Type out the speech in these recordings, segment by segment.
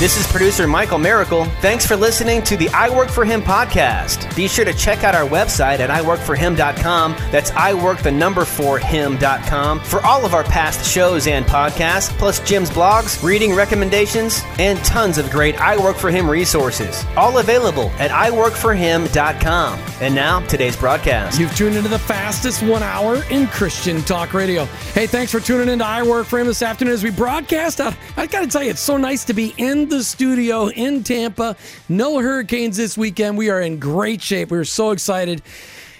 This is producer Michael Miracle. Thanks for listening to the I Work for Him podcast. Be sure to check out our website at iworkforhim.com. That's I work the number for him.com for all of our past shows and podcasts, plus Jim's blogs, reading recommendations, and tons of great I Work for Him resources. All available at iworkforhim.com. And now, today's broadcast. You've tuned into the fastest one hour in Christian talk radio. Hey, thanks for tuning into I Work for Him this afternoon as we broadcast out. I got to tell you, it's so nice to be in the studio in Tampa. No hurricanes this weekend. We are in great shape. We're so excited.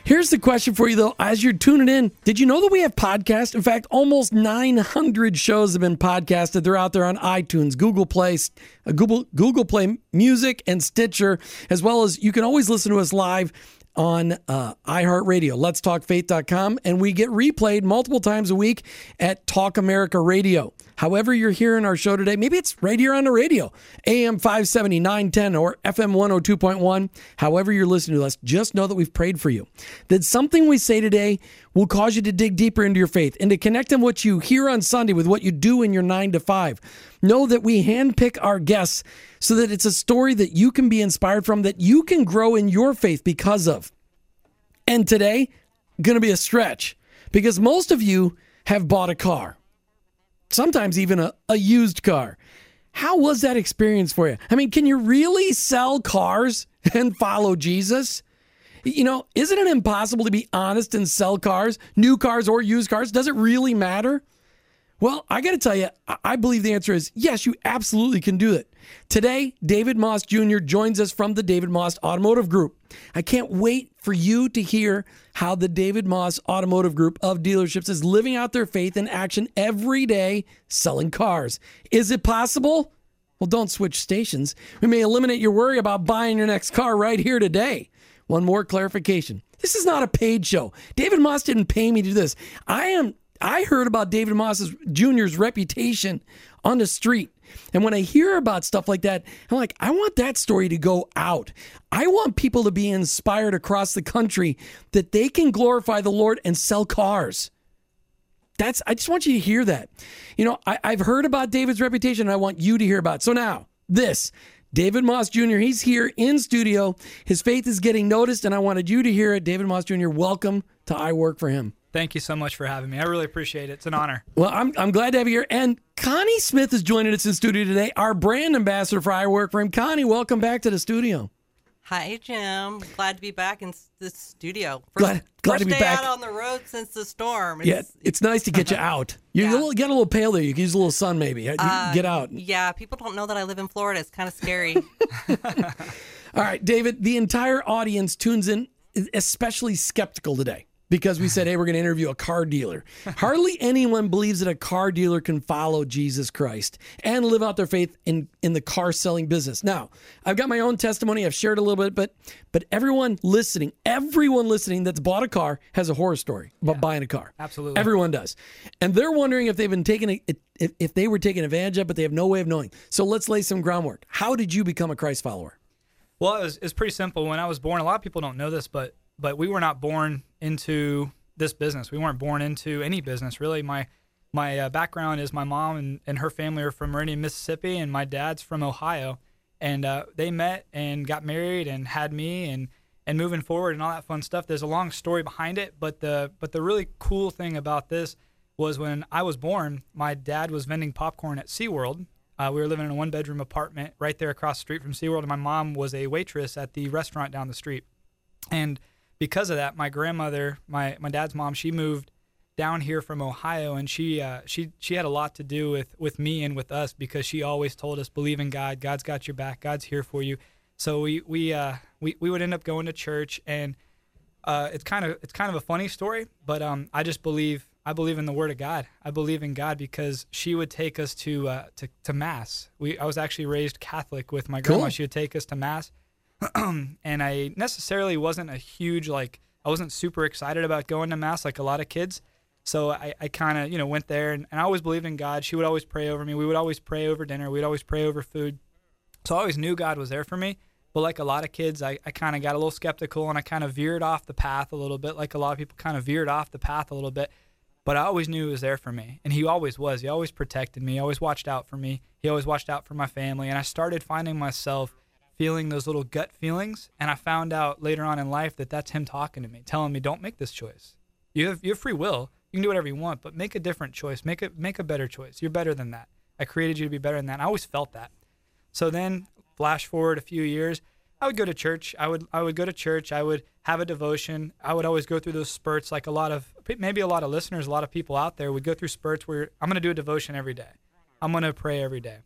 Here's the question for you though, as you're tuning in, did you know that we have podcasts? In fact, almost 900 shows have been podcasted. They're out there on iTunes, Google Play, uh, Google Google Play Music and Stitcher, as well as you can always listen to us live on uh, iHeartRadio, letstalkfaith.com, and we get replayed multiple times a week at Talk America Radio. However, you're hearing our show today, maybe it's right here on the radio, AM 570, 910, or FM 102.1. However, you're listening to us, just know that we've prayed for you. That something we say today will cause you to dig deeper into your faith and to connect on what you hear on Sunday with what you do in your nine to five. Know that we handpick our guests so that it's a story that you can be inspired from, that you can grow in your faith because of. And today, to be a stretch because most of you have bought a car sometimes even a, a used car. How was that experience for you? I mean, can you really sell cars and follow Jesus? You know, isn't it impossible to be honest and sell cars, new cars or used cars? Does it really matter? Well, I got to tell you, I believe the answer is yes, you absolutely can do it. Today, David Maus Jr. joins us from the David Maus Automotive Group. I can't wait for you to hear how the David Maus Automotive Group of dealerships is living out their faith in action every day selling cars. Is it possible? Well, don't switch stations. We may eliminate your worry about buying your next car right here today. One more clarification. This is not a paid show. David Maus didn't pay me to do this. I am I heard about David Maus's Jr.'s reputation on the street. And when I hear about stuff like that, I'm like, I want that story to go out. I want people to be inspired across the country that they can glorify the Lord and sell cars. That's I just want you to hear that. You know, I, have heard about David's reputation and I want you to hear about it. So now, this. David Maus Jr., he's here in studio. His faith is getting noticed, and I wanted you to hear it. David Maus Jr., welcome to I Work for Him. Thank you so much for having me. I really appreciate it. It's an honor. Well, I'm, I'm glad to have you here. And Connie Smith is joining us in studio today, our brand ambassador for I Work for Him. Connie, welcome back to the studio. Hi, Jim. Glad to be back in the studio. First, glad, glad to be back out on the road since the storm. It's, yeah, it's nice to get you out. You yeah. get a little pale there. You can use a little sun, maybe. Uh, get out. Yeah, people don't know that I live in Florida. It's kind of scary. All right, David. The entire audience tunes in, especially skeptical today because we said, hey, we're going to interview a car dealer. Hardly anyone believes that a car dealer can follow Jesus Christ and live out their faith in, in the car selling business. Now, I've got my own testimony. I've shared a little bit, but but everyone listening, everyone listening that's bought a car has a horror story about yeah, buying a car. Absolutely. Everyone does. And they're wondering if they've been taken, if, if they were taken advantage of, but they have no way of knowing. So let's lay some groundwork. How did you become a Christ follower? Well, it was, it was pretty simple. When I was born, a lot of people don't know this, but but we were not born into this business. We weren't born into any business really. My my uh, background is my mom and, and her family are from Meridian, Mississippi, and my dad's from Ohio. And uh, they met and got married and had me and and moving forward and all that fun stuff. There's a long story behind it, but the but the really cool thing about this was when I was born, my dad was vending popcorn at SeaWorld. Uh, we were living in a one bedroom apartment right there across the street from SeaWorld, and my mom was a waitress at the restaurant down the street. And because of that, my grandmother, my my dad's mom, she moved down here from Ohio, and she uh, she she had a lot to do with with me and with us because she always told us believe in God, God's got your back, God's here for you. So we we uh, we we would end up going to church, and uh, it's kind of it's kind of a funny story, but um, I just believe I believe in the Word of God. I believe in God because she would take us to uh, to to mass. We I was actually raised Catholic with my grandma. Cool. She would take us to mass and I necessarily wasn't a huge like I wasn't super excited about going to mass like a lot of kids. So I, I kind of you know went there and, and, I always believed in God. She would always pray over me. We would always pray over dinner. We'd always pray over food. So I always knew God was there for me. But like a lot of kids, I, I kind of got a little skeptical and I kind of veered off the path a little bit. Like a lot of people kind of veered off the path a little bit. but I always knew he was there for me, and he always was. He always protected me. He always watched out for me. He always watched out for my family, and I started finding myself feeling those little gut feelings, and I found out later on in life that that's him talking to me, telling me, "Don't make this choice. You have you have free will. You can do whatever you want, but make a different choice. Make a make a better choice. You're better than that. I created you to be better than that." And I always felt that. So then, flash forward a few years, I would go to church. I would I would go to church. I would have a devotion. I would always go through those spurts, like a lot of maybe a lot of listeners, a lot of people out there would go through spurts where I'm going to do a devotion every day. I'm going to pray every day.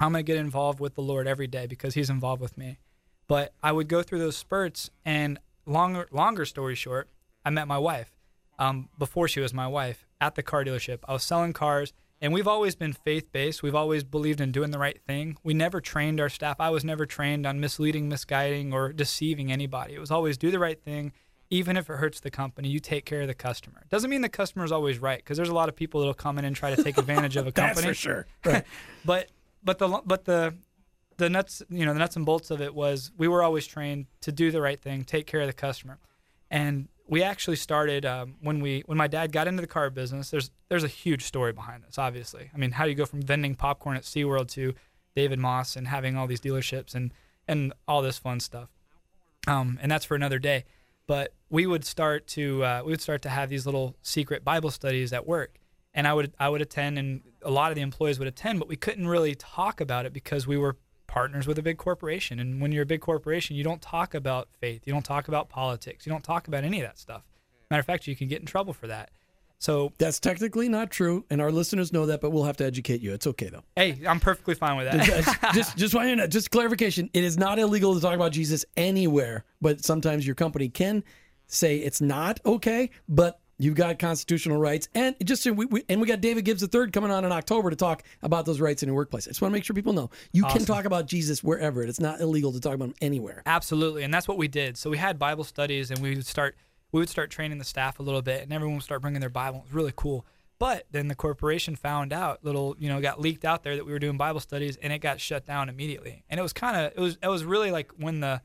I'm going to get involved with the Lord every day because He's involved with me. But I would go through those spurts, and longer longer story short, I met my wife. Um, before she was my wife at the car dealership, I was selling cars and we've always been faith based. We've always believed in doing the right thing. We never trained our staff. I was never trained on misleading, misguiding, or deceiving anybody. It was always do the right thing, even if it hurts the company. You take care of the customer. Doesn't mean the customer is always right, because there's a lot of people that'll come in and try to take advantage of a company. That's for sure. Right. but but the but the the nuts you know the nuts and bolts of it was we were always trained to do the right thing, take care of the customer, and we actually started um, when we when my dad got into the car business. There's there's a huge story behind this. Obviously, I mean, how do you go from vending popcorn at SeaWorld to David Maus and having all these dealerships and and all this fun stuff. Um, and that's for another day. But we would start to uh, we would start to have these little secret Bible studies at work, and I would I would attend, and a lot of the employees would attend, but we couldn't really talk about it because we were partners with a big corporation. And when you're a big corporation, you don't talk about faith, you don't talk about politics, you don't talk about any of that stuff. Matter of fact, you can get in trouble for that. So that's technically not true, and our listeners know that, but we'll have to educate you. It's okay though. Hey, I'm perfectly fine with that. just, just, want you to know, just clarification: it is not illegal to talk about Jesus anywhere, but sometimes your company can say it's not okay, but You've got constitutional rights, and just we, we, and we got David Gibbs III coming on in October to talk about those rights in your workplace. I just want to make sure people know you awesome. can talk about Jesus wherever. It's not illegal to talk about him anywhere. Absolutely, and that's what we did. So we had Bible studies, and we would start we would start training the staff a little bit, and everyone would start bringing their Bible. It was really cool. But then the corporation found out, little you know, got leaked out there that we were doing Bible studies, and it got shut down immediately. And it was kind of it was it was really like when the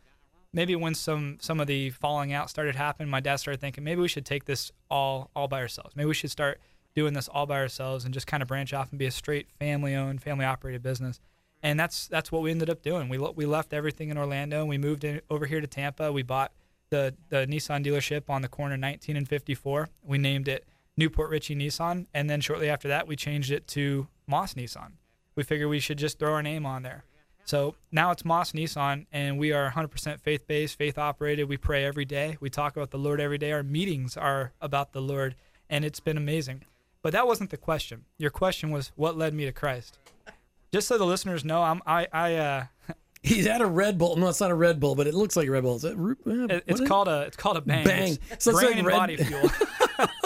maybe when some some of the falling out started happening, my dad started thinking maybe we should take this all all by ourselves. Maybe we should start doing this all by ourselves and just kind of branch off and be a straight family owned, family operated business. And that's that's what we ended up doing. We we left everything in Orlando and we moved in, over here to Tampa. We bought the the Nissan dealership on the corner 19 and 54. We named it New Port Richey Nissan, and then shortly after that, we changed it to Maus Nissan. We figured we should just throw our name on there. So now it's Maus Nissan, and we are 100% faith based, faith operated. We pray every day. We talk about the Lord every day. Our meetings are about the Lord, and it's been amazing. But that wasn't the question. Your question was, what led me to Christ? Just so the listeners know, I'm I I. Uh, He's at a Red Bull. No, it's not a Red Bull, but it looks like a Red Bull. Is it, uh, it's called a it's called a bang. Bang. It's so brain like and red... body fuel.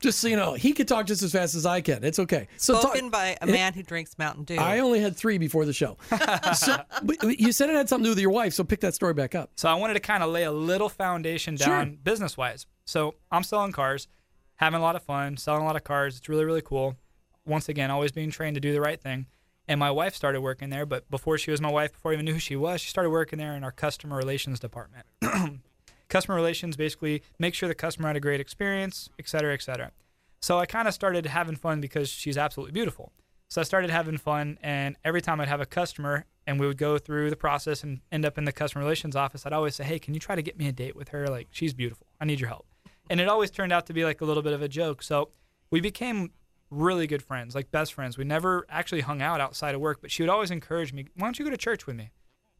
Just so you know, he could talk just as fast as I can. It's okay. So Spoken talk, by a man who drinks Mountain Dew. I only had three before the show. so, you said it had something to do with your wife, so pick that story back up. So I wanted to kind of lay a little foundation down sure. business wise. So I'm selling cars, having a lot of fun, selling a lot of cars. It's really, really cool. Once again, always being trained to do the right thing. And my wife started working there, but before she was my wife, before I even knew who she was, she started working there in our customer relations department. customer relations basically make sure the customer had a great experience, et cetera, et cetera. So I kind of started having fun because she's absolutely beautiful. So I started having fun, and every time I'd have a customer and we would go through the process and end up in the customer relations office, I'd always say, Hey, can you try to get me a date with her? Like, she's beautiful. I need your help. And it always turned out to be like a little bit of a joke. So we became really good friends, like best friends. We never actually hung out outside of work, but she would always encourage me, Why don't you go to church with me?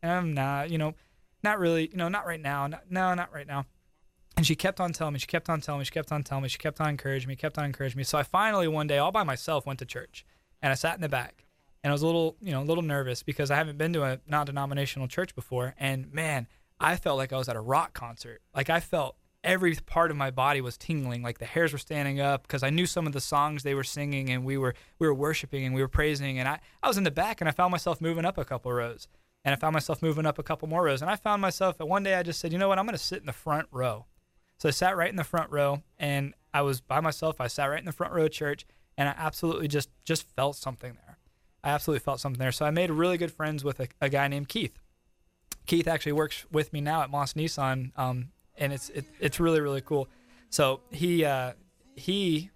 And I'm not, you know, not really, you know, not right now. Not, no, not right now. And she kept on telling me, she kept on telling me, she kept on telling me, she kept on encouraging me, kept on encouraging me. So I finally one day all by myself went to church and I sat in the back and I was a little, you know, a little nervous because I haven't been to a non-denominational church before. And man, I felt like I was at a rock concert. Like I felt every part of my body was tingling, like the hairs were standing up because I knew some of the songs they were singing and we were we were worshiping and we were praising. And I, I was in the back and I found myself moving up a couple rows. And I found myself moving up a couple more rows. And I found myself, that one day I just said, you know what, I'm going to sit in the front row. So I sat right in the front row and I was by myself. I sat right in the front row of church and I absolutely just just felt something there. I absolutely felt something there. So I made really good friends with a, a guy named Keith. Keith actually works with me now at Maus Nissan, um, and it's it, it's really really cool. So he uh, he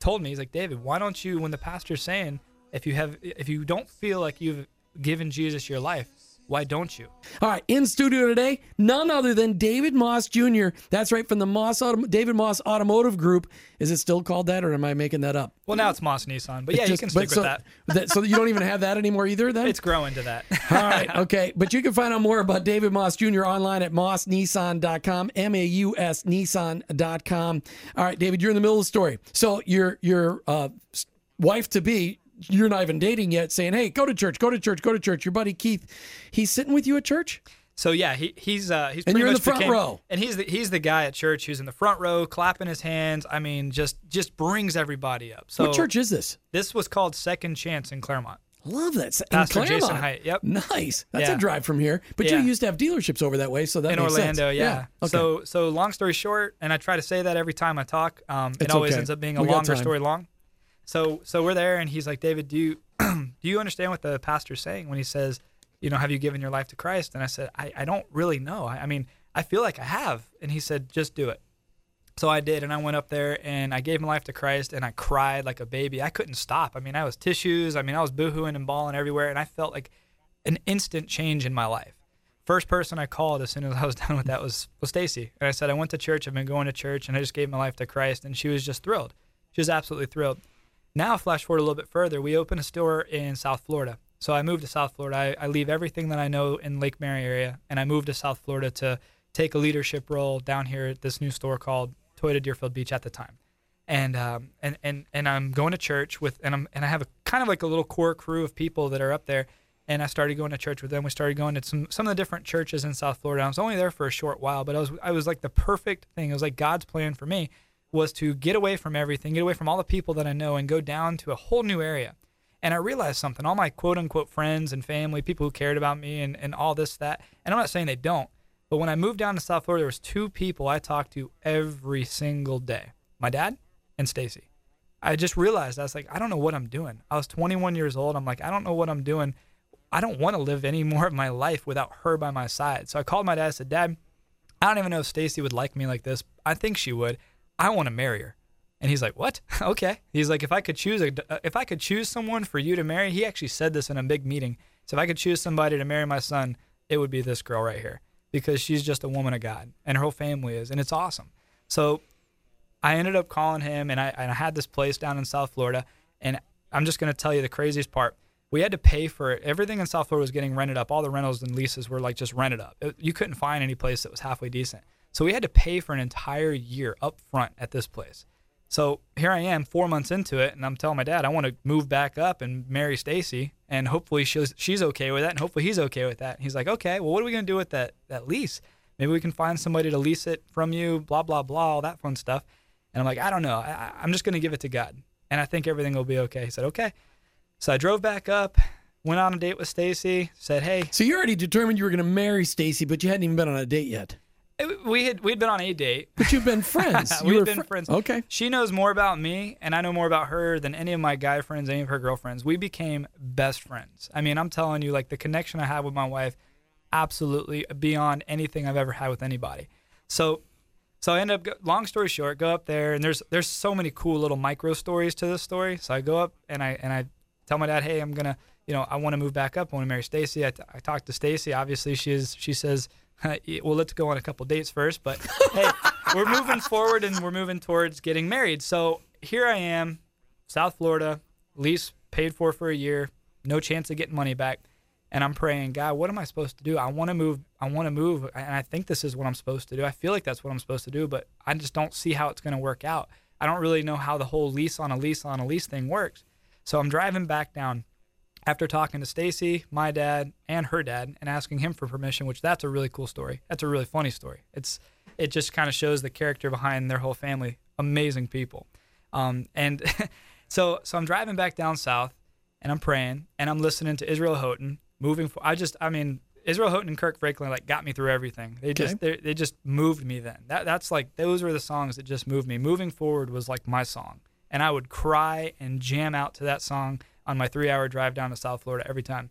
told me he's like David, why don't you when the pastor's saying if you have if you don't feel like you've given Jesus your life, why don't you? All right, in studio today, none other than David Maus Jr. That's right, from the Maus Autom- David Maus Automotive Group. Is it still called that, or am I making that up? Well, now it's Maus Nissan, but yeah, It's you can stick so, with that. that- So you don't even have that anymore either. Then It's growing to that. All right, okay. But you can find out more about David Maus Jr. online at mausnissan.com, M A U S Nissan.com. All right, David, you're in the middle of the story. So your your uh, wife to be, you're not even dating yet, saying, "Hey, go to church, go to church, go to church." Your buddy Keith, he's sitting with you at church. So yeah, he, he's uh, he's And pretty much the front became- row. and he's the he's the guy at church who's in the front row, clapping his hands. I mean, just just brings everybody up. So what church is this? This was called Second Chance in Clermont. Love that. In Pastor Jason. Height, yep. Nice. That's Yeah. a drive from here. But Yeah. you used to have dealerships over that way, so that in makes sense. Orlando, yeah. Okay. So so long story short, and I try to say that every time I talk, um, it It's always okay. ends up being a We longer story long. So so we're there, and he's like, David, do you do you understand what the pastor's saying when he says, you know, have you given your life to Christ? And I said, I, I don't really know. I, I mean, I feel like I have. And he said, just do it. So I did, and I went up there and I gave my life to Christ, and I cried like a baby. I couldn't stop. I mean, I was tissues. I mean, I was boohooing and bawling everywhere, and I felt like an instant change in my life. First person I called as soon as I was done with that was was Stacy, and I said I went to church. I've been going to church, and I just gave my life to Christ, and she was just thrilled. She was absolutely thrilled. Now, flash forward a little bit further, we open a store in South Florida. So I moved to South Florida. I, I leave everything that I know in Lake Mary area, and I moved to South Florida to take a leadership role down here at this new store called Toyota Deerfield Beach at the time. And um, and and and I'm going to church with, and I'm and I have a kind of like a little core crew of people that are up there. And I started going to church with them. We started going to some some of the different churches in South Florida. I was only there for a short while, but I was I was like the perfect thing. It was like God's plan for me was to get away from everything, get away from all the people that I know, and go down to a whole new area. And I realized something. All my quote unquote friends and family, people who cared about me and, and all this, that. And I'm not saying they don't, but when I moved down to South Florida, there was two people I talked to every single day. My dad and Stacy. I just realized I was like, I don't know what I'm doing. I was 21 years old. I'm like, I don't know what I'm doing. I don't want to live any more of my life without her by my side. So I called my dad. I said, Dad, I don't even know if Stacy would like me like this. I think she would. I want to marry her. And he's like, "What? okay." He's like, "If I could choose a, uh, if I could choose someone for you to marry," he actually said this in a big meeting. So if I could choose somebody to marry my son, it would be this girl right here because she's just a woman of God and her whole family is, and it's awesome. So I ended up calling him, and I, and I had this place down in South Florida, and I'm just going to tell you the craziest part. We had to pay for it. Everything in South Florida was getting rented up. All the rentals and leases were like just rented up. It- you couldn't find any place that was halfway decent. So we had to pay for an entire year up front at this place. So here I am, four months into it, and I'm telling my dad I want to move back up and marry Stacy, and hopefully she's she's okay with that, and hopefully he's okay with that. And he's like, okay, well, what are we gonna do with that that lease? Maybe we can find somebody to lease it from you, blah blah blah, all that fun stuff. And I'm like, I don't know. I, I'm just gonna give it to God, and I think everything will be okay. He said, okay. So I drove back up, went on a date with Stacy, said, hey, So you already determined you were to marry Stacy, but you hadn't even been on a date yet. We had we'd been on a date. But you've been friends. You We've been fri- friends. Okay. She knows more about me, and I know more about her than any of my guy friends, any of her girlfriends. We became best friends. I mean, I'm telling you, like the connection I have with my wife, absolutely beyond anything I've ever had with anybody. So, so I end up. Long story short, go up there, and there's there's so many cool little micro stories to this story. So I go up and I and I tell my dad, hey, I'm gonna, you know, I want to move back up. I want to marry Stacy. I, t- I talked to Stacy. Obviously, she's she says, well, let's go on a couple dates first. But hey, we're moving forward and we're moving towards getting married. So here I am, South Florida, lease paid for for a year, no chance of getting money back. And I'm praying, God, what am I supposed to do? I want to move. I want to move. And I think this is what I'm supposed to do. I feel like that's what I'm supposed to do, but I just don't see how it's going to work out. I don't really know how the whole lease on a lease on a lease thing works. So I'm driving back down after talking to Stacy, my dad, and her dad, and asking him for permission, which that's a really cool story. That's a really funny story. It's it just kind of shows the character behind their whole family. Amazing people. Um, and so so I'm driving back down south, and I'm praying, and I'm listening to Israel Houghton. Moving, for, I just I mean Israel Houghton and Kirk Franklin like got me through everything. They just they, they just moved me then. That that's like those were the songs that just moved me. Moving forward was like my song, and I would cry and jam out to that song on my three hour drive down to South Florida every time.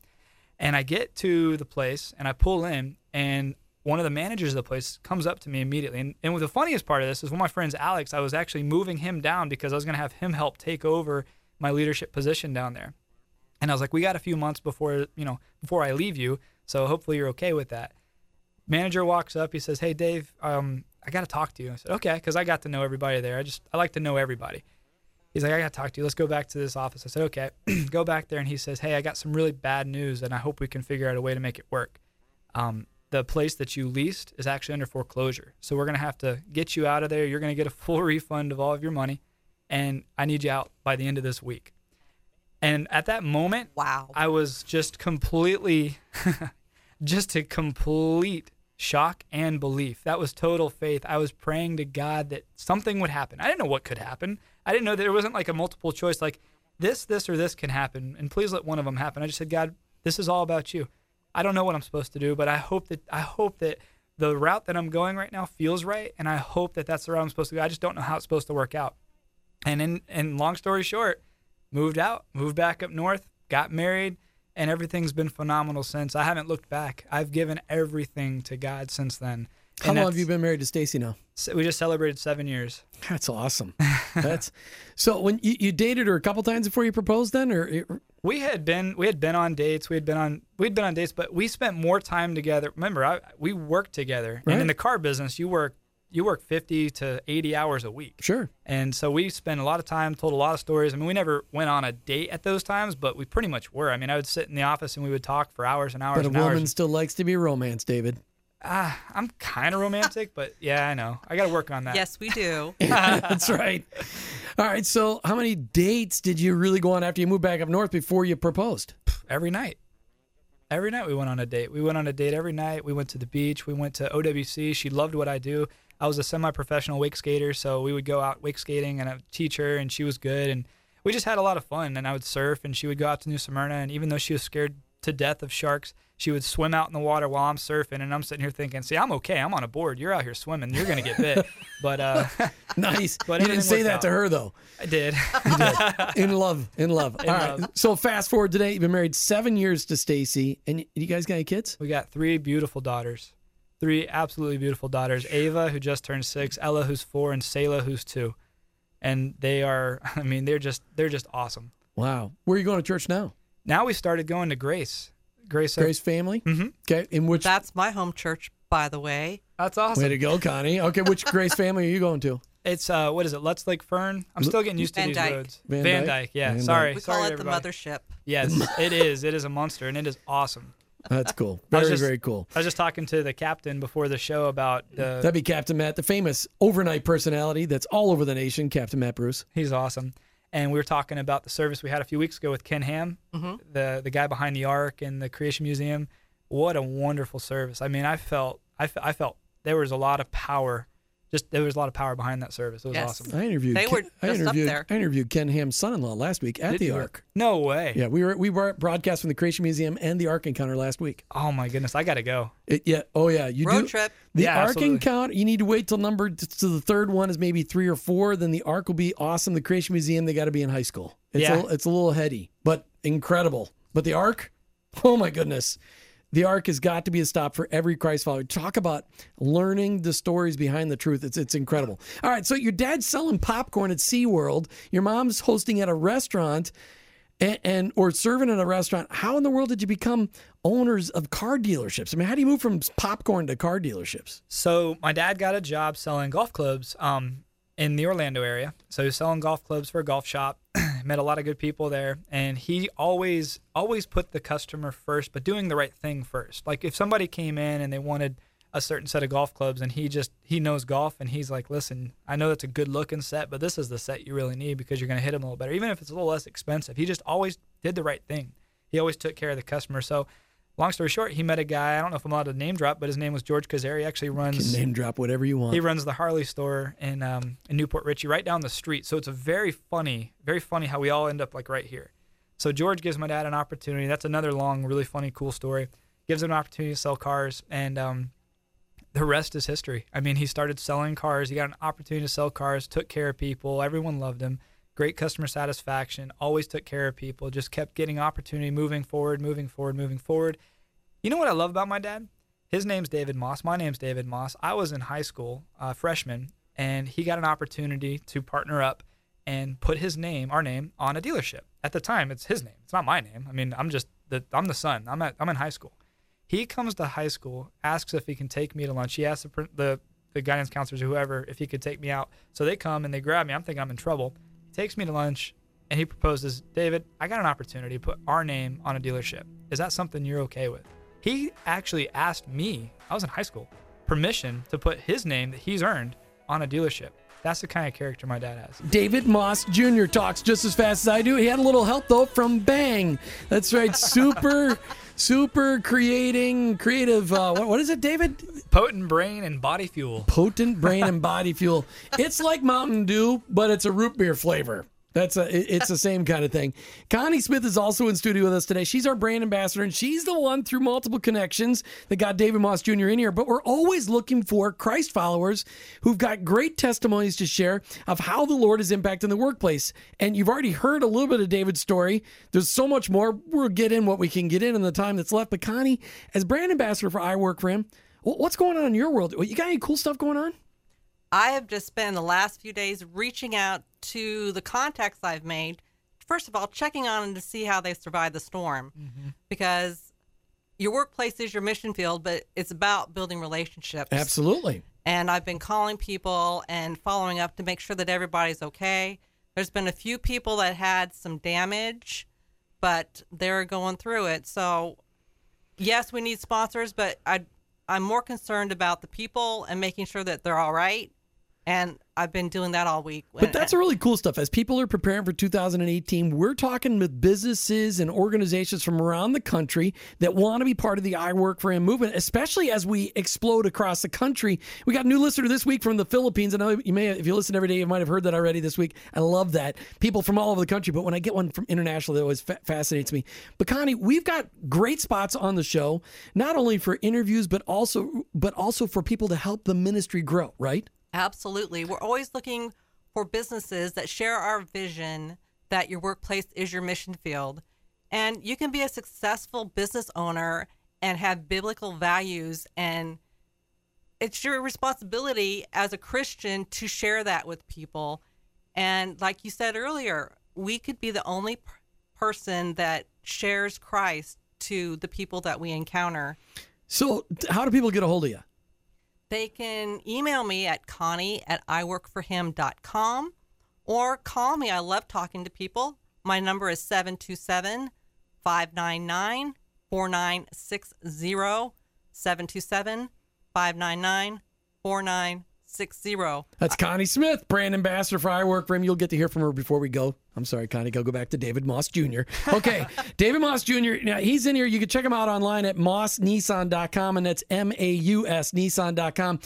And I get to the place and I pull in and one of the managers of the place comes up to me immediately. And, and the funniest part of this is one of my friends, Alex, I was actually moving him down because I was going to have him help take over my leadership position down there. And I was like, we got a few months before, you know, before I leave you. So hopefully you're okay with that. Manager walks up. He says, hey, Dave, um, I got to talk to you. I said, okay, because I got to know everybody there. I just, I like to know everybody. He's like, I got to talk to you. Let's go back to this office. I said, okay. go back there. And he says, hey, I got some really bad news and I hope we can figure out a way to make it work. Um, the place that you leased is actually under foreclosure. So we're going to have to get you out of there. You're going to get a full refund of all of your money. And I need you out by the end of this week. And at that moment, Wow. I was just completely, just a complete shock and belief. That was total faith. I was praying to God that something would happen. I didn't know what could happen. I didn't know that there wasn't like a multiple choice, like this, this, or this can happen. And please let one of them happen. I just said, God, this is all about you. I don't know what I'm supposed to do, but I hope that I hope that the route that I'm going right now feels right, and I hope that that's the route I'm supposed to go. I just don't know how it's supposed to work out. And in and long story short, moved out, moved back up north, got married, and everything's been phenomenal since. I haven't looked back. I've given everything to God since then. How And long have you been married to Stacy now? We just celebrated seven years. That's awesome. That's so when you, you dated her a couple times before you proposed, then, or We had been we had been on dates. We had been on we'd been on dates, but we spent more time together. Remember, I, we worked together, Right. and in the car business, you work you work fifty to eighty hours a week. sure. And so we spent a lot of time, told a lot of stories. I mean, we never went on a date at those times, but we pretty much were. I mean, I would sit in the office and we would talk for hours and hours and hours. But a and woman hours. still likes to be romance, David. Ah, I'm kind of romantic, but yeah, I know. I got to work on that. Yes, we do. That's right. All right. So, how many dates did you really go on after you moved back up north before you proposed? Every night. Every night we went on a date. We went on a date every night. We went to the beach. We went to OWC. She loved what I do. I was a semi-professional wake skater, so we would go out wake skating and I would teach her, and she was good. And we just had a lot of fun. And I would surf, and she would go out to New Smyrna. And even though she was scared to death of sharks, she would swim out in the water while I'm surfing. And I'm sitting here thinking, see, I'm okay. I'm on a board. You're out here swimming. You're gonna get bit. but uh, Nice. But you didn't say that out. to her though. I did. In love, in love. All right. love. So fast forward today. You've been married seven years to Stacy, and you guys got any kids? We got three beautiful daughters. Three absolutely beautiful daughters. Ava, who just turned six, Ella, who's four, and Selah, who's two. And they are, I mean, they're just they're just awesome. Wow. Where are you going to church now? Now we started going to Grace. Grace. Grace Family. Mm-hmm. Okay. In which? That's my home church, by the way. That's awesome. Way to go, Connie. Okay. Which Grace Family are you going to? It's uh, what is it? Let's Lake Fern. I'm still getting used to Van these Dyke. roads. Van Van, Dyke? Dyke. Yeah. Van sorry. We sorry call to it the mothership. Yes, it is. It is a monster, and it is awesome. That's cool. I Very, just- very cool. I was just talking to the captain before the show about the. That'd be Captain Matt, the famous overnight personality that's all over the nation, Captain Matt Bruce. He's awesome. And we were talking about the service we had a few weeks ago with Ken Ham, mm-hmm. the the guy behind the Ark and the Creation Museum. What a wonderful service! I mean, I felt I, I felt there was a lot of power. Just there was a lot of power behind that service. It was Yes. awesome. I interviewed. They Ken, were I just up interviewed. there. I interviewed Ken Ham's son-in-law last week at Did the you? Ark. No way. Yeah, we were we were broadcast from the Creation Museum and the Ark Encounter last week. Oh my goodness, I gotta go. It, yeah. Oh yeah. You Road do trip. the Yeah, Ark absolutely. Encounter. You need to wait till number to the third one is maybe three or four. Then the Ark will be awesome. The Creation Museum they got to be in high school. It's Yeah. a, it's a little heady, but incredible. But the Ark, oh my goodness. The Ark has got to be a stop for every Christ follower. Talk about learning the stories behind the truth. It's it's incredible. All right, so your dad's selling popcorn at SeaWorld. Your mom's hosting at a restaurant and, and or serving at a restaurant. How in the world did you become owners of car dealerships? I mean, how do you move from popcorn to car dealerships? So my dad got a job selling golf clubs um, in the Orlando area. So he was selling golf clubs for a golf shop. Met a lot of good people there, and he always always put the customer first, but doing the right thing first. Like if somebody came in and they wanted a certain set of golf clubs, and he just he knows golf, and he's like, listen, I know that's a good looking set, but this is the set you really need because you're going to hit them a little better, even if it's a little less expensive. He just always did the right thing. He always took care of the customer. So. Long story short, he met a guy. I don't know if I'm allowed to name drop, but his name was George Kazari. He actually runs name drop whatever you want. he runs the Harley store in um, in New Port Richey, right down the street. So it's a very funny, very funny how we all end up like right here. So George gives my dad an opportunity. That's another long, really funny, cool story. Gives him an opportunity to sell cars, and um, the rest is history. I mean, he started selling cars. He got an opportunity to sell cars. Took care of people. Everyone loved him. Great customer satisfaction. Always took care of people. Just kept getting opportunity, moving forward, moving forward, moving forward. You know what I love about my dad? his name's David Maus. My name's David Maus. I was in high school, uh, freshman, and he got an opportunity to partner up and put his name, our name, on a dealership. At the time, it's his name. It's not my name. I mean, I'm just the I'm the son. I'm at I'm in high school. He comes to high school, asks if he can take me to lunch. He asks the the, the guidance counselors or whoever if he could take me out. So they come and they grab me. I'm thinking I'm in trouble. Takes me to lunch and he proposes, David, I got an opportunity to put our name on a dealership. Is that something you're okay with? He actually asked me, I was in high school, permission to put his name that he's earned on a dealership. That's the kind of character my dad has. David Maus Jr. talks just as fast as I do. He had a little help though from Bang. That's right. Super, super creating, creative. Uh, what, what is it, David? Potent brain and body fuel. Potent brain and body fuel. It's like Mountain Dew, but it's a root beer flavor. That's a it's the same kind of thing. Connie Smith is also in studio with us today. She's our brand ambassador, and she's the one through multiple connections that got David Maus Jr. in here. But we're always looking for Christ followers who've got great testimonies to share of how the Lord is impacting the workplace. And you've already heard a little bit of David's story. There's so much more. We'll get in what we can get in in the time that's left. But Connie, as brand ambassador for I Work for Him, what's going on in your world? You got any cool stuff going on? I have just spent the last few days reaching out to the contacts I've made. First of all, checking on them to see how they survived the storm, mm-hmm. because your workplace is your mission field, but it's about building relationships. Absolutely. And I've been calling people and following up to make sure that everybody's okay. There's been a few people that had some damage, but they're going through it. So, yes, we need sponsors, but I, I'm more concerned about the people and making sure that they're all right and I've been doing that all week. But that's really cool stuff. As people are preparing for 2018, we're talking with businesses and organizations from around the country that want to be part of the I Work for Him movement, especially as we explode across the country. We got a new listener this week from the Philippines. I know you may, if you listen every day, you might have heard that already this week. I love that. People from all over the country, but when I get one from international, that always fa- fascinates me. But Connie, we've got great spots on the show, not only for interviews, but also, but also for people to help the ministry grow, right? Absolutely. We're always looking for businesses that share our vision that your workplace is your mission field. And you can be a successful business owner and have biblical values. And it's your responsibility as a Christian to share that with people. And like you said earlier, we could be the only p- person that shares Christ to the people that we encounter. So, how do people get a hold of you? They can email me at connie at iworkforhim.com or call me. I love talking to people. My number is 727 599 4960. 727 599 4960. That's Connie Smith, brand ambassador for I Work for Him. You'll get to hear from her before we go. I'm sorry, Connie. Go go back to David Maus Jr. Okay, David Maus Jr. Now he's in here. You can check him out online at mausnissan.com, and that's M A U S Nissan.com.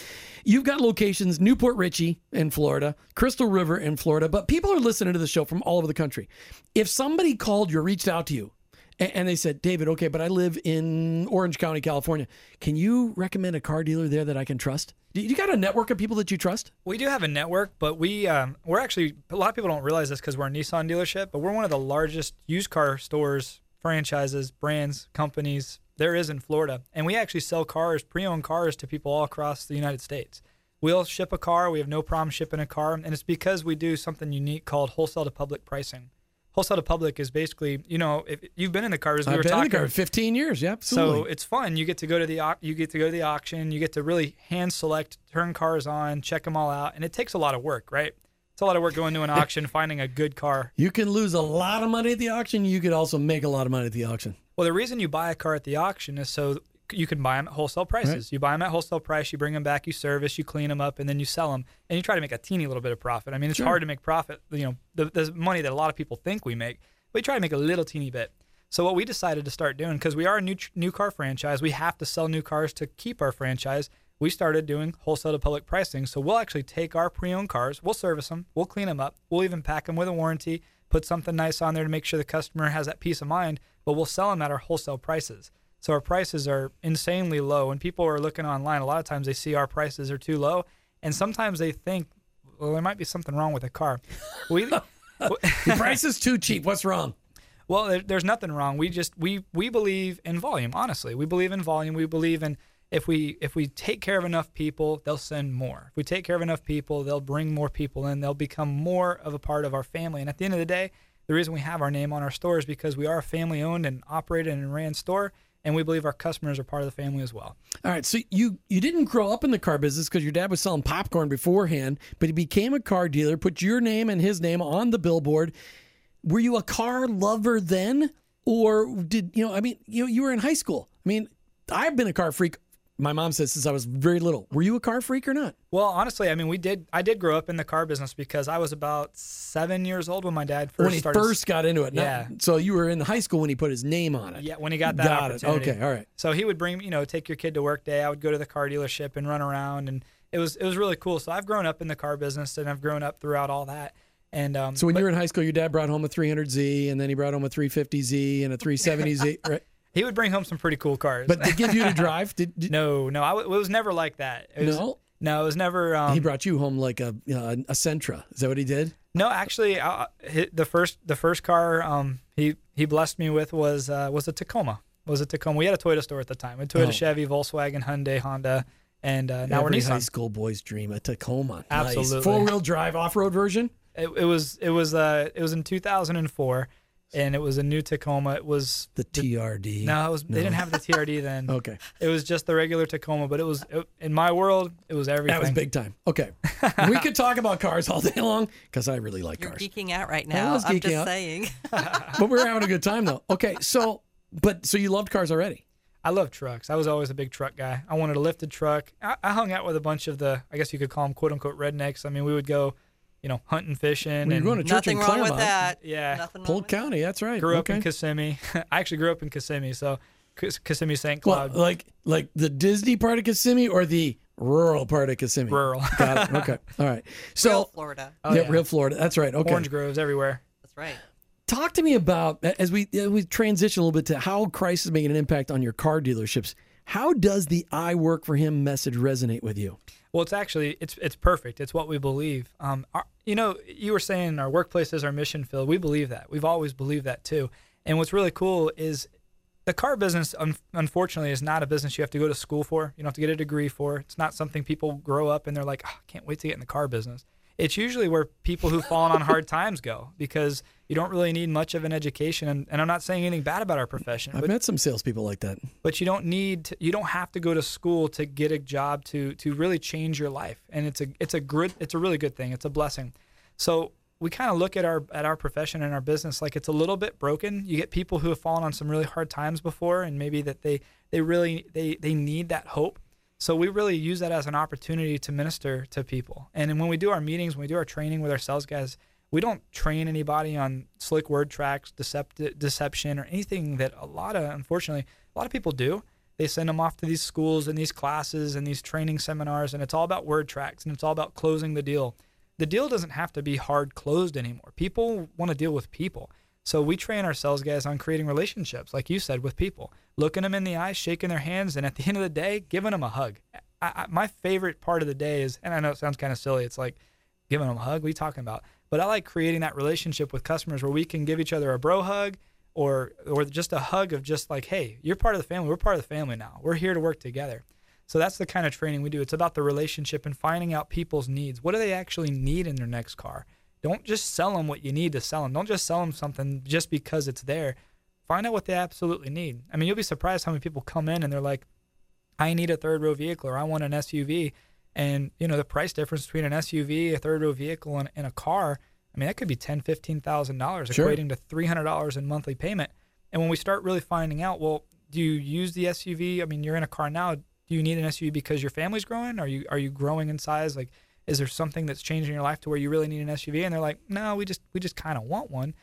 You've got locations New Port Richey in Florida, Crystal River in Florida, but people are listening to the show from all over the country. If somebody called you, or reached out to you, and they said, David, okay, but I live in Orange County, California. Can you recommend a car dealer there that I can trust? You got a network of people that you trust? We do have a network, but we um, we're actually a lot of people don't realize this because we're a Nissan dealership, but we're one of the largest used car stores, franchises, brands, companies there is in Florida, and we actually sell cars, pre-owned cars, to people all across the United States. We'll ship a car. We have no problem shipping a car, and it's because we do something unique called wholesale to public pricing wholesale to public is basically you know if you've been in the cars we I've were been talking in the car 15 years yeah absolutely. so it's fun. You get to go to the you get to go to the auction you get to really hand select turn cars on check them all out and it takes a lot of work right? It's a lot of work going to an auction finding a good car. You can lose a lot of money at the auction you could also make a lot of money at the auction. Well the reason you buy a car at the auction is so you can buy them at wholesale prices. Right. You buy them at wholesale price, you bring them back, you service, you clean them up, and then you sell them, and you try to make a teeny little bit of profit. I mean, it's sure. hard to make profit. You know, the, the money that a lot of people think we make, we try to make a little teeny bit. So what we decided to start doing, because we are a new new car franchise, we have to sell new cars to keep our franchise. We started doing wholesale to public pricing. So we'll actually take our pre-owned cars, we'll service them, we'll clean them up, we'll even pack them with a warranty, put something nice on there to make sure the customer has that peace of mind. But we'll sell them at our wholesale prices. So our prices are insanely low. When people are looking online, a lot of times they see our prices are too low, and sometimes they think, well, there might be something wrong with the car. We the price is too cheap. What's wrong? Well, there's nothing wrong. We just we we believe in volume. Honestly, we believe in volume. We believe in if we if we take care of enough people, they'll send more. If we take care of enough people, they'll bring more people in. They'll become more of a part of our family. And at the end of the day, the reason we have our name on our store is because we are a family owned and operated and ran store and we believe our customers are part of the family as well. All right, so you you didn't grow up in the car business because your dad was selling popcorn beforehand, but he became a car dealer, put your name and his name on the billboard. Were you a car lover then, or did you know? I mean, you know, you were in high school. I mean, I've been a car freak. My mom says since I was very little. Were you a car freak or not? Well, honestly, I mean, we did. I did grow up in the car business because I was about seven years old when my dad first when he started. first got into it. not- Yeah. so you were in high school when he put his name on it. Yeah, when he got that Got it. Okay, all right. So he would bring, you know, take your kid to work day. I would go to the car dealership and run around, and it was it was really cool. So I've grown up in the car business, and I've grown up throughout all that. And um, So when but you were in high school, your dad brought home a 300Z, and then he brought home a 350Z and a 370Z. right? He would bring home some pretty cool cars. But to give you to drive, did, did no, no, I w- it was never like that. It was, No? no, it was never. Um, he brought you home like a uh, a Sentra? Is that what he did? No, actually, uh, the first the first car um, he he blessed me with was uh, was a Tacoma. Was a Tacoma. We had a Toyota store at the time. Had Toyota, Oh. Chevy, Volkswagen, Hyundai, Honda, and uh, now Every we're Nissan. high school boy's dream, a Tacoma. Absolutely. Four wheel drive off road version. It, it was it was uh it was in 2004, and it was a new Tacoma. It was The TRD. no, it was they didn't have the TRD then. Okay. It was just the regular Tacoma, but it was it, in my world it was everything. That was big time. Okay. we could talk about cars all day long because I really like You're cars. geeking out right I now. was I'm geeking just out. saying. but we're having a good time though. Okay. So, but so you loved cars already. I love trucks. I was always a big truck guy. I wanted a lifted truck. I, I hung out with a bunch of the, I guess you could call them quote unquote rednecks. I mean, we would go, you know, hunting, fishing. When you're and going to church Nothing in wrong Clermont, with that. Yeah. Nothing Polk with that. County. That's right. grew up in Kissimmee. I actually grew up in Kissimmee. So Kissimmee St. Well, like like the Disney part of Kissimmee or the rural part of Kissimmee. rural. Got it. Okay. All right. So Real Florida. Oh, yeah, yeah. real Florida. That's right. Okay. Orange groves everywhere. That's right. Talk to me about as we as we transition a little bit to how Christ is making an impact on your car dealerships. How does the "I work for Him" message resonate with you? Well, it's actually it's it's perfect. It's what we believe. Um, our, you know, you were saying our workplace is our mission field. We believe that. We've always believed that too. And what's really cool is the car business. Un- unfortunately, is not a business you have to go to school for. You don't have to get a degree for. It's not something people grow up and they're like, oh, I can't wait to get in the car business. It's usually where people who've fallen on hard times go because you don't really need much of an education. And, and I'm not saying anything bad about our profession, I've but met some salespeople like that. but you don't need to, you don't have to go to school to get a job to to really change your life. And it's a it's a good it's a really good thing. It's a blessing. So we kind of look at our at our profession and our business like it's a little bit broken. You get people who have fallen on some really hard times before and maybe that they they really they they need that hope so we really use that as an opportunity to minister to people and when we do our meetings when we do our training with our sales guys we don't train anybody on slick word tracks, decept- deception, or anything that a lot of, unfortunately, a lot of people do. They send them off to these schools and these classes and these training seminars, and it's all about word tracks and it's all about closing the deal. The deal doesn't have to be hard closed anymore. People want to deal with people. So we train ourselves, guys on creating relationships, like you said, with people, looking them in the eyes, shaking their hands, and at the end of the day, giving them a hug. I, I, my favorite part of the day is, and I know it sounds kind of silly, it's like giving them a hug. What are you talking about? But I like creating that relationship with customers where we can give each other a bro hug or or just a hug of just like, hey, you're part of the family. We're part of the family now. We're here to work together. So that's the kind of training we do. It's about the relationship and finding out people's needs. What do they actually need in their next car? Don't just sell them what you need to sell them. Don't just sell them something just because it's there. Find out what they absolutely need. I mean, you'll be surprised how many people come in and they're like, I need a third row vehicle or I want an SUV. And, you know, the price difference between an SUV, a third row vehicle, and, and a car, I mean, that could be ten, fifteen thousand dollars, equating to three hundred dollars in monthly payment. And when we start really finding out, well, do you use the SUV? I mean, you're in a car now. Do you need an SUV because your family's growing? Are you are you growing in size? Like, is there something that's changing your life to where you really need an SUV? And they're like, no, we just we just kind of want one.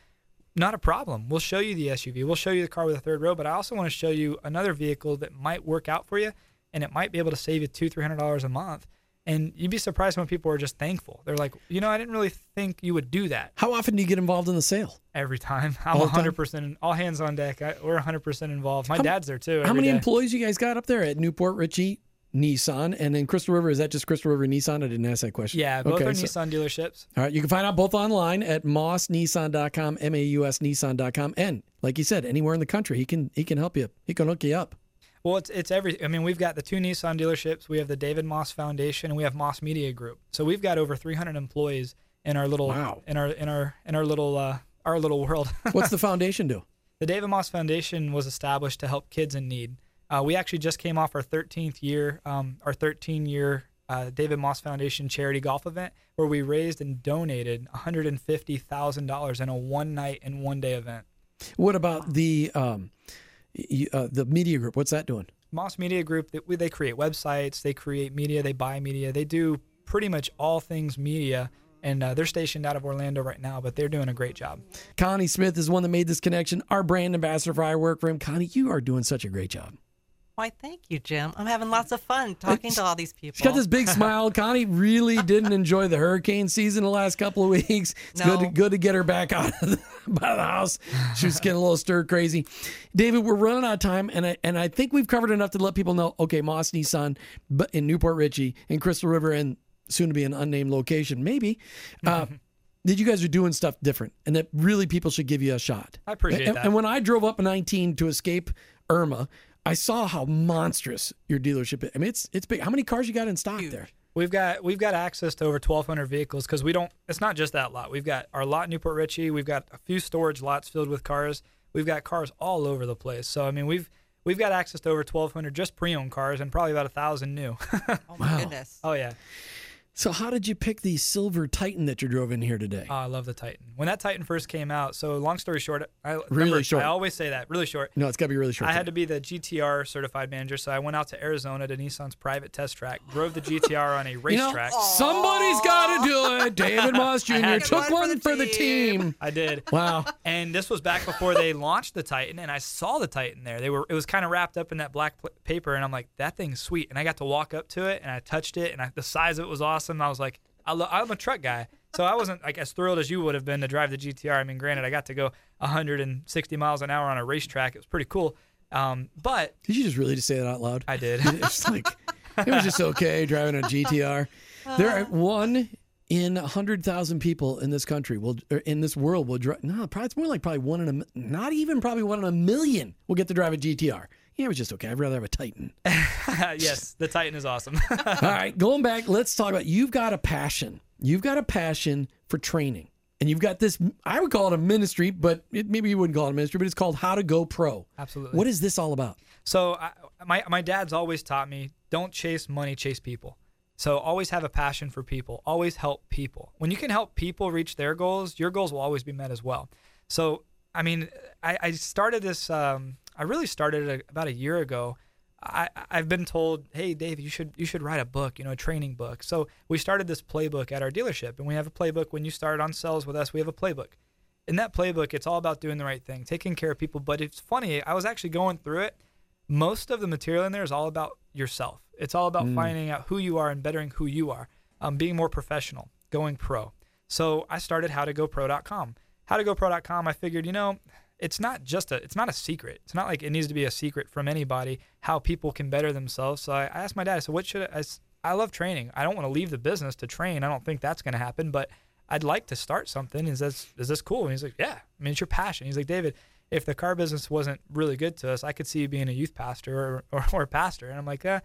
Not a problem. We'll show you the SUV. We'll show you the car with a third row, but I also want to show you another vehicle that might work out for you, and it might be able to save you two, three hundred dollars a month. And you'd be surprised when people are just thankful. They're like, you know, I didn't really think you would do that How often do you get involved in the sale? every time. I'm All 100% all hands on deck. I, we're 100% involved. My How- dad's there too. How many day. employees you guys got up there at New Port Richey Nissan and then Crystal River? Is that just Crystal River Nissan? I didn't ask that question. Yeah, both Okay, are so- Nissan dealerships. All right, you can find out both online at mausnissan.com, M A U S Nissan.com, and like you said, anywhere in the country, he can he can help you. He can hook you up. Well, it's it's every. I mean, we've got the two Nissan dealerships. We have the David Maus Foundation, and we have Maus Media Group. So we've got over 300 employees in our little Wow. in our in our in our little uh, our little world. What's the foundation do? the David Maus Foundation was established to help kids in need. Uh, we actually just came off our 13th year, um, our 13 year uh, David Maus Foundation charity golf event, where we raised and donated $150,000 in a one night and one day event. What about the um, uh, the media group? What's that doing? Maus Media Group, they, they create websites, they create media, they buy media, they do pretty much all things media. And uh, they're stationed out of Orlando right now, but they're doing a great job. Connie Smith is one that made this connection. Our brand ambassador for I Work for Him. Connie, you are doing such a great job. Why, thank you, Jim. I'm having lots of fun talking to all these people. She's got this big smile. Connie really didn't enjoy the hurricane season the last couple of weeks. It's good, to, No. good to get her back out of the, out of the house. She was getting a little stir crazy. David, we're running out of time, and I and I think we've covered enough to let people know. Okay, Maus Nissan, but in New Port Richey, in Crystal River, and soon to be an unnamed location, maybe. Uh, that you guys are doing stuff different, and that really people should give you a shot. I appreciate and, that. And when I drove up 19 to escape Irma, I saw how monstrous your dealership is. I mean, it's it's big. How many cars you got in stock there? We've got we've got access to over 1,200 vehicles because we don't. It's not just that lot. We've got our lot in New Port Richey. We've got a few storage lots filled with cars. We've got cars all over the place. So I mean, we've we've got access to over 1,200 just pre-owned cars and probably about a thousand new. Oh my goodness. oh yeah, So how did you pick the silver Titan that you drove in here today? oh, I love the Titan. When that Titan first came out, so long story short, I Really remember, short. I always say that really short. no, it's got to be really short. I had to be the GTR certified manager, so I went out to Arizona to Nissan's private test track, drove the GTR on a you know, racetrack. somebody's got to do it. David Maus Jr. took One for for the the team. I did. Wow. And this was back before they launched the Titan, and I saw the Titan there. They were it was kind of wrapped up in that black paper, and I'm like, that thing's sweet. And I got to walk up to it, and I touched it, and I, the size of it was awesome. I was like, I lo- I'm a truck guy, so I wasn't like as thrilled as you would have been to drive the GTR. I mean, granted, I got to go 160 miles an hour on a racetrack. It was pretty cool. Um, but Did you just really just say that out loud? I did. It's like it was just okay driving a GTR. There are one in hundred thousand people in this country will or in this world will drive. No, probably it's more like probably one in a not even probably one in a million will get to drive a GTR. Yeah, it was just okay. I'd rather have a Titan. yes, the Titan is awesome. All right, going back, let's talk about you've got a passion. You've got a passion for training. And you've got this, I would call it a ministry, but it, maybe you wouldn't call it a ministry, but it's called How to Go Pro. Absolutely. What is this all about? So I, my my dad's always taught me don't chase money, chase people. So always have a passion for people. Always help people. When you can help people reach their goals, your goals will always be met as well. So I mean, I, I started this. Um, I really started it about a year ago. I, I've been told, hey Dave, you should you should write a book, you know, a training book. So we started this playbook at our dealership, and we have a playbook. When you start on sales with us, we have a playbook. In that playbook, it's all about doing the right thing, taking care of people. But it's funny. I was actually going through it most of the material in there is all about yourself. It's all about finding out who you are and bettering who you are, um, being more professional, going pro. So I started howtogopro.com. Howtogopro.com. I figured, you know, it's not just a, it's not a secret. It's not like it needs to be a secret from anybody how people can better themselves. So I, I asked my dad. I said, what should I?" I love training. I don't want to leave the business to train. I don't think that's going to happen, but I'd like to start something. Is this is this cool? And he's like, yeah. I mean, it's your passion. He's like, David, if the car business wasn't really good to us, I could see you being a youth pastor or, or, or a pastor. And I'm like, uh,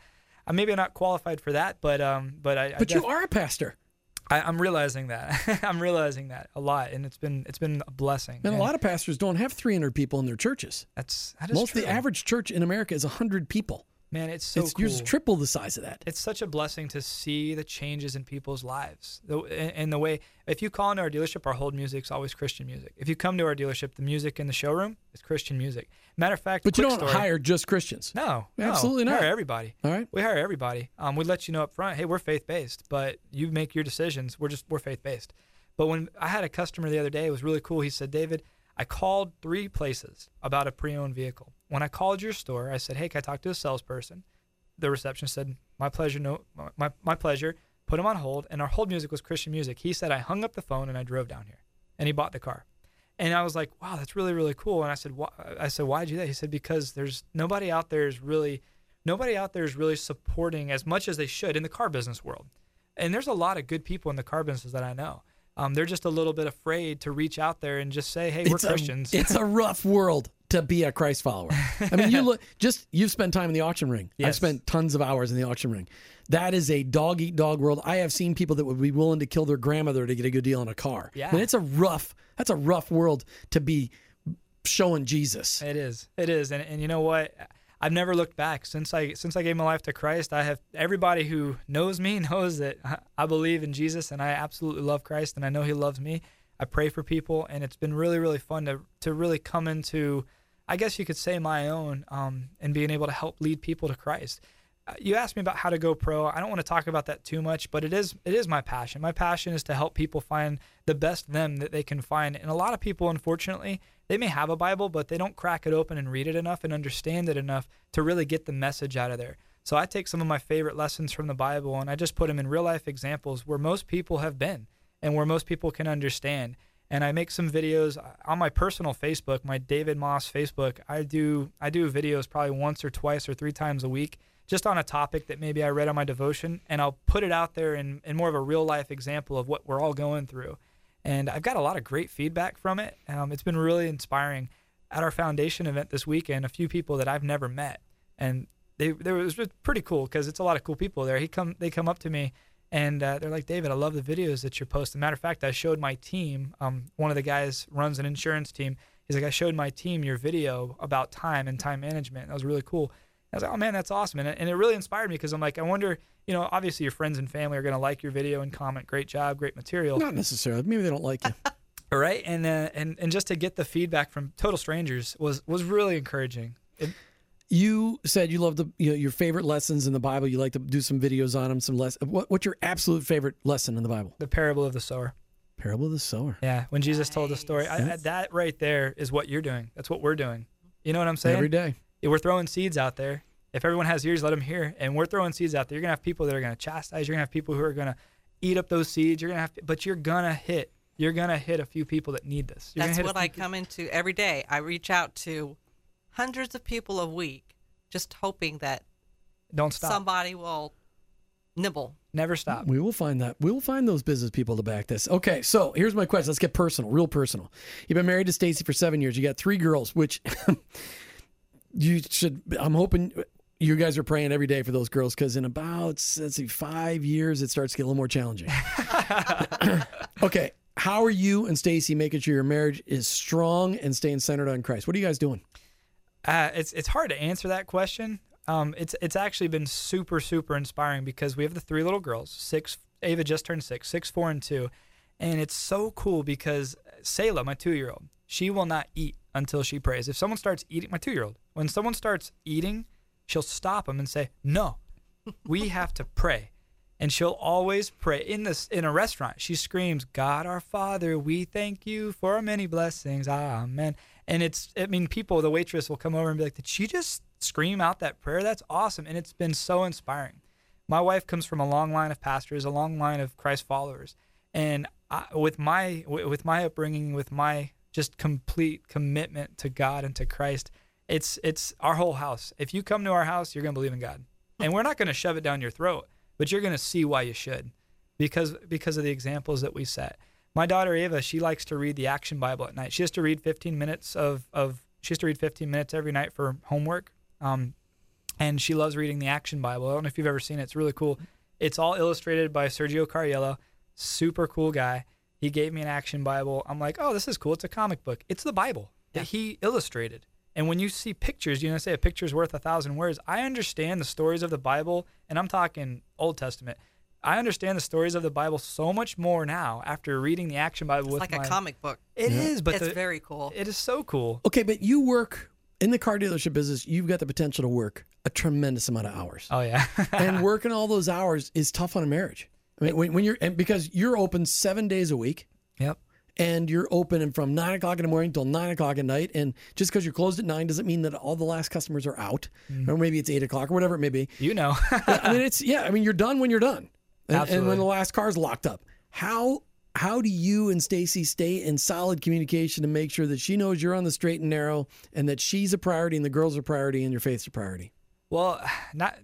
I'm maybe not qualified for that, but um, but I, I But you are a pastor. I, I'm realizing that. I'm realizing that a lot, and it's been it's been a blessing. And a lot of pastors don't have 300 people in their churches. that's that is Most true. the average church in America is 100 people. man. It's so it's cool. yours triple the size of that. it's such a blessing to see the changes in people's lives. The, in the way, if you call into our dealership, our hold music's always Christian music. If you come to our dealership, the music in the showroom is Christian music. Matter of fact, But you don't story- hire just Christians. No, no, Absolutely we not. Hire everybody. All right. We hire everybody. Um, we let you know up front. Hey, we're faith based, but you make your decisions. We're just we're faith based. But when I had a customer the other day, it was really cool. He said, David, I called three places about a pre-owned vehicle. When I called your store, I said, Hey, can I talk to a salesperson? The receptionist said, My pleasure. No, my my pleasure. Put him on hold, and our hold music was Christian music. He said, I hung up the phone and I drove down here, and he bought the car. And I was like, wow, that's really, really cool. And I said, why? I said, why'd you do that? He said, because there's nobody out there is really, nobody out there is really supporting as much as they should in the car business world. And there's a lot of good people in the car business that I know. Um, they're just a little bit afraid to reach out there and just say, hey, we're it's Christians. A, it's a rough world. To be a Christ follower. I mean, you look just you've spent time in the auction ring. I've spent tons of hours in the auction ring. That is a dog eat dog world. I have seen people that would be willing to kill their grandmother to get a good deal on a car. Yeah. and it's a rough. That's a rough world to be showing Jesus. It is. It is. And and you know what? I've never looked back since I since I gave my life to Christ. I have everybody who knows me knows that I- I believe in Jesus and I absolutely love Christ and I know He loves me. I pray for people and it's been really really fun to to really come into, I guess you could say my own, um, and being able to help lead people to Christ. Uh, You asked me about how to go pro. I don't want to talk about that too much, but it is it is my passion. My passion is to help people find the best them that they can find. And a lot of people, unfortunately, they may have a Bible, but they don't crack it open and read it enough and understand it enough to really get the message out of there. So I take some of my favorite lessons from the Bible and I just put them in real life examples where most people have been and where most people can understand. And I make some videos on my personal Facebook, my David Maus Facebook. I do I do videos probably once or twice or three times a week, just on a topic that maybe I read on my devotion, and I'll put it out there in, in more of a real life example of what we're all going through. And I've got a lot of great feedback from it. Um, it's been really inspiring. At our foundation event this weekend, a few people that I've never met, and they they was pretty cool because it's a lot of cool people there. He come they come up to me and uh, they're like, David, I love the videos that you're posting. Matter of fact, I showed my team. Um, one of the guys runs an insurance team. He's like, I showed my team your video about time and time management. That was really cool. I was like, oh man, that's awesome. And it, and it really inspired me because I'm like, I wonder, you know, obviously your friends and family are going to like your video and comment, great job, great material. Not necessarily. Maybe they don't like you. All right. And, uh, and, and just to get the feedback from total strangers was, was really encouraging. It, You said you love the you know, your favorite lessons in the Bible. You like to do some videos on them. Some less. What, what's your absolute favorite lesson in the Bible? the parable of the sower. Parable of the sower. Yeah. When Jesus told the story, I, I- that right there is what you're doing. That's what we're doing. You know what I'm saying? Every day. Yeah, we're throwing seeds out there. If everyone has ears, let them hear. And we're throwing seeds out there. You're gonna have people that are gonna chastise. You're gonna have people who are gonna eat up those seeds. You're gonna have, but you're gonna hit. You're gonna hit a few people that need this. You're That's gonna hit a what I few come into every day. I reach out to hundreds of people a week, just hoping that Don't stop. somebody will nibble. Never stop. We will find that. We will find those business people to back this. Okay, so here's my question. Let's get personal, real personal. You've been married to Stacy for seven years. You got three girls, which you should. I'm hoping you guys are praying every day for those girls because in about let's see five years it starts to get a little more challenging. okay, how are you and Stacy making sure your marriage is strong and staying centered on Christ? What are you guys doing? Uh, it's it's hard to answer that question. Um, it's it's actually been super super inspiring because we have the three little girls. Six Ava just turned six, six, four, and two, and it's so cool because Selah, my two year old, she will not eat until she prays. If someone starts eating, my two year old, when someone starts eating, she'll stop them and say, "No, we have to pray." And she'll always pray in this in a restaurant. She screams, "God our Father, we thank you for our many blessings, Amen." And it's, I mean, people, the waitress will come over and be like, "Did she just scream out that prayer? That's awesome!" And it's been so inspiring. My wife comes from a long line of pastors, a long line of Christ followers, and I, with my with my upbringing, with my just complete commitment to God and to Christ, it's it's our whole house. If you come to our house, you're gonna believe in God, and we're not gonna shove it down your throat, but you're gonna see why you should, because because of the examples that we set. My daughter Ava, she likes to read the Action Bible at night. She has to read 15 minutes of of she has to read 15 minutes every night for homework. Um, and she loves reading the Action Bible. I don't know if you've ever seen it. It's really cool. It's all illustrated by Sergio Cariello. Super cool guy. He gave me an Action Bible. I'm like, oh, this is cool. It's a comic book. It's the Bible that he illustrated. And when you see pictures, you know, say a picture's worth a thousand words. I understand the stories of the Bible, and I'm talking Old Testament. I understand the stories of the Bible so much more now after reading the Action Bible It's with like my. a comic book. It is, but it's the- very cool. it is so cool. Okay, but you work in the car dealership business. You've got the potential to work a tremendous amount of hours. Oh yeah. and working all those hours is tough on a marriage. I mean, when, when you're and because you're open seven days a week, yep. and you're open and from nine o'clock in the morning till nine o'clock at night, and just because you're closed at nine doesn't mean that all the last customers are out, Mm. or maybe it's eight o'clock or whatever it may be. You know. I mean, it's yeah. I mean, you're done when you're done, and, and when the last car's locked up. How how do you and Stacy stay in solid communication to make sure that she knows you're on the straight and narrow, and that she's a priority, and the girls are a priority, and your faith's a priority? Well, not,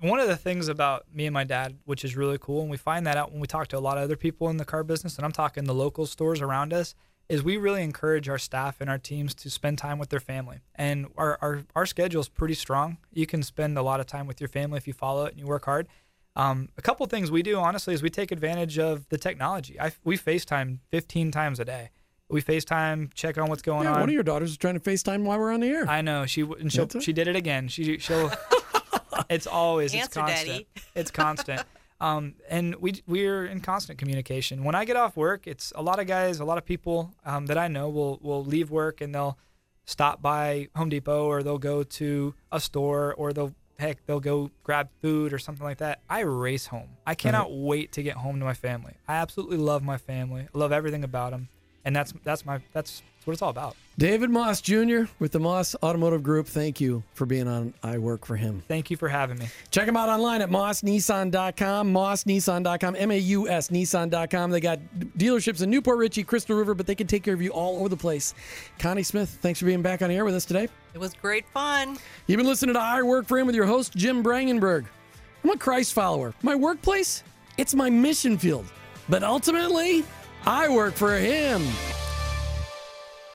one of the things about me and my dad, which is really cool, and we find that out when we talk to a lot of other people in the car business, and I'm talking the local stores around us, is we really encourage our staff and our teams to spend time with their family. And our, our, our schedule is pretty strong. You can spend a lot of time with your family if you follow it and you work hard. Um, a couple things we do, honestly, is we take advantage of the technology. I, we FaceTime 15 times a day. We FaceTime, check on what's going Yeah, on. one of your daughters is trying to FaceTime while we're on the air. I know she and she'll, she did it again. She she'll. it's always it's constant. Daddy. It's constant. Um, and we we're in constant communication. When I get off work, it's a lot of guys, a lot of people um, that I know will will leave work and they'll stop by Home Depot or they'll go to a store or they'll heck they'll go grab food or something like that. I race home. I cannot wait to get home to my family. I absolutely love my family. I love everything about them, and that's that's my that's what it's all about. David Maus Jr. with the Maus Automotive Group. Thank you for being on I Work for Him. Thank you for having me. Check them out online at mausnissan.com, mausnissan.com, M A U S Nissan.com. They got dealerships in New Port Richey, Crystal River, but they can take care of you all over the place. Connie Smith, thanks for being back on the air with us today. It was great fun. You've been listening to I Work for Him with your host, Jim Brangenberg. I'm a Christ follower. My workplace, it's my mission field. But ultimately, I work for Him.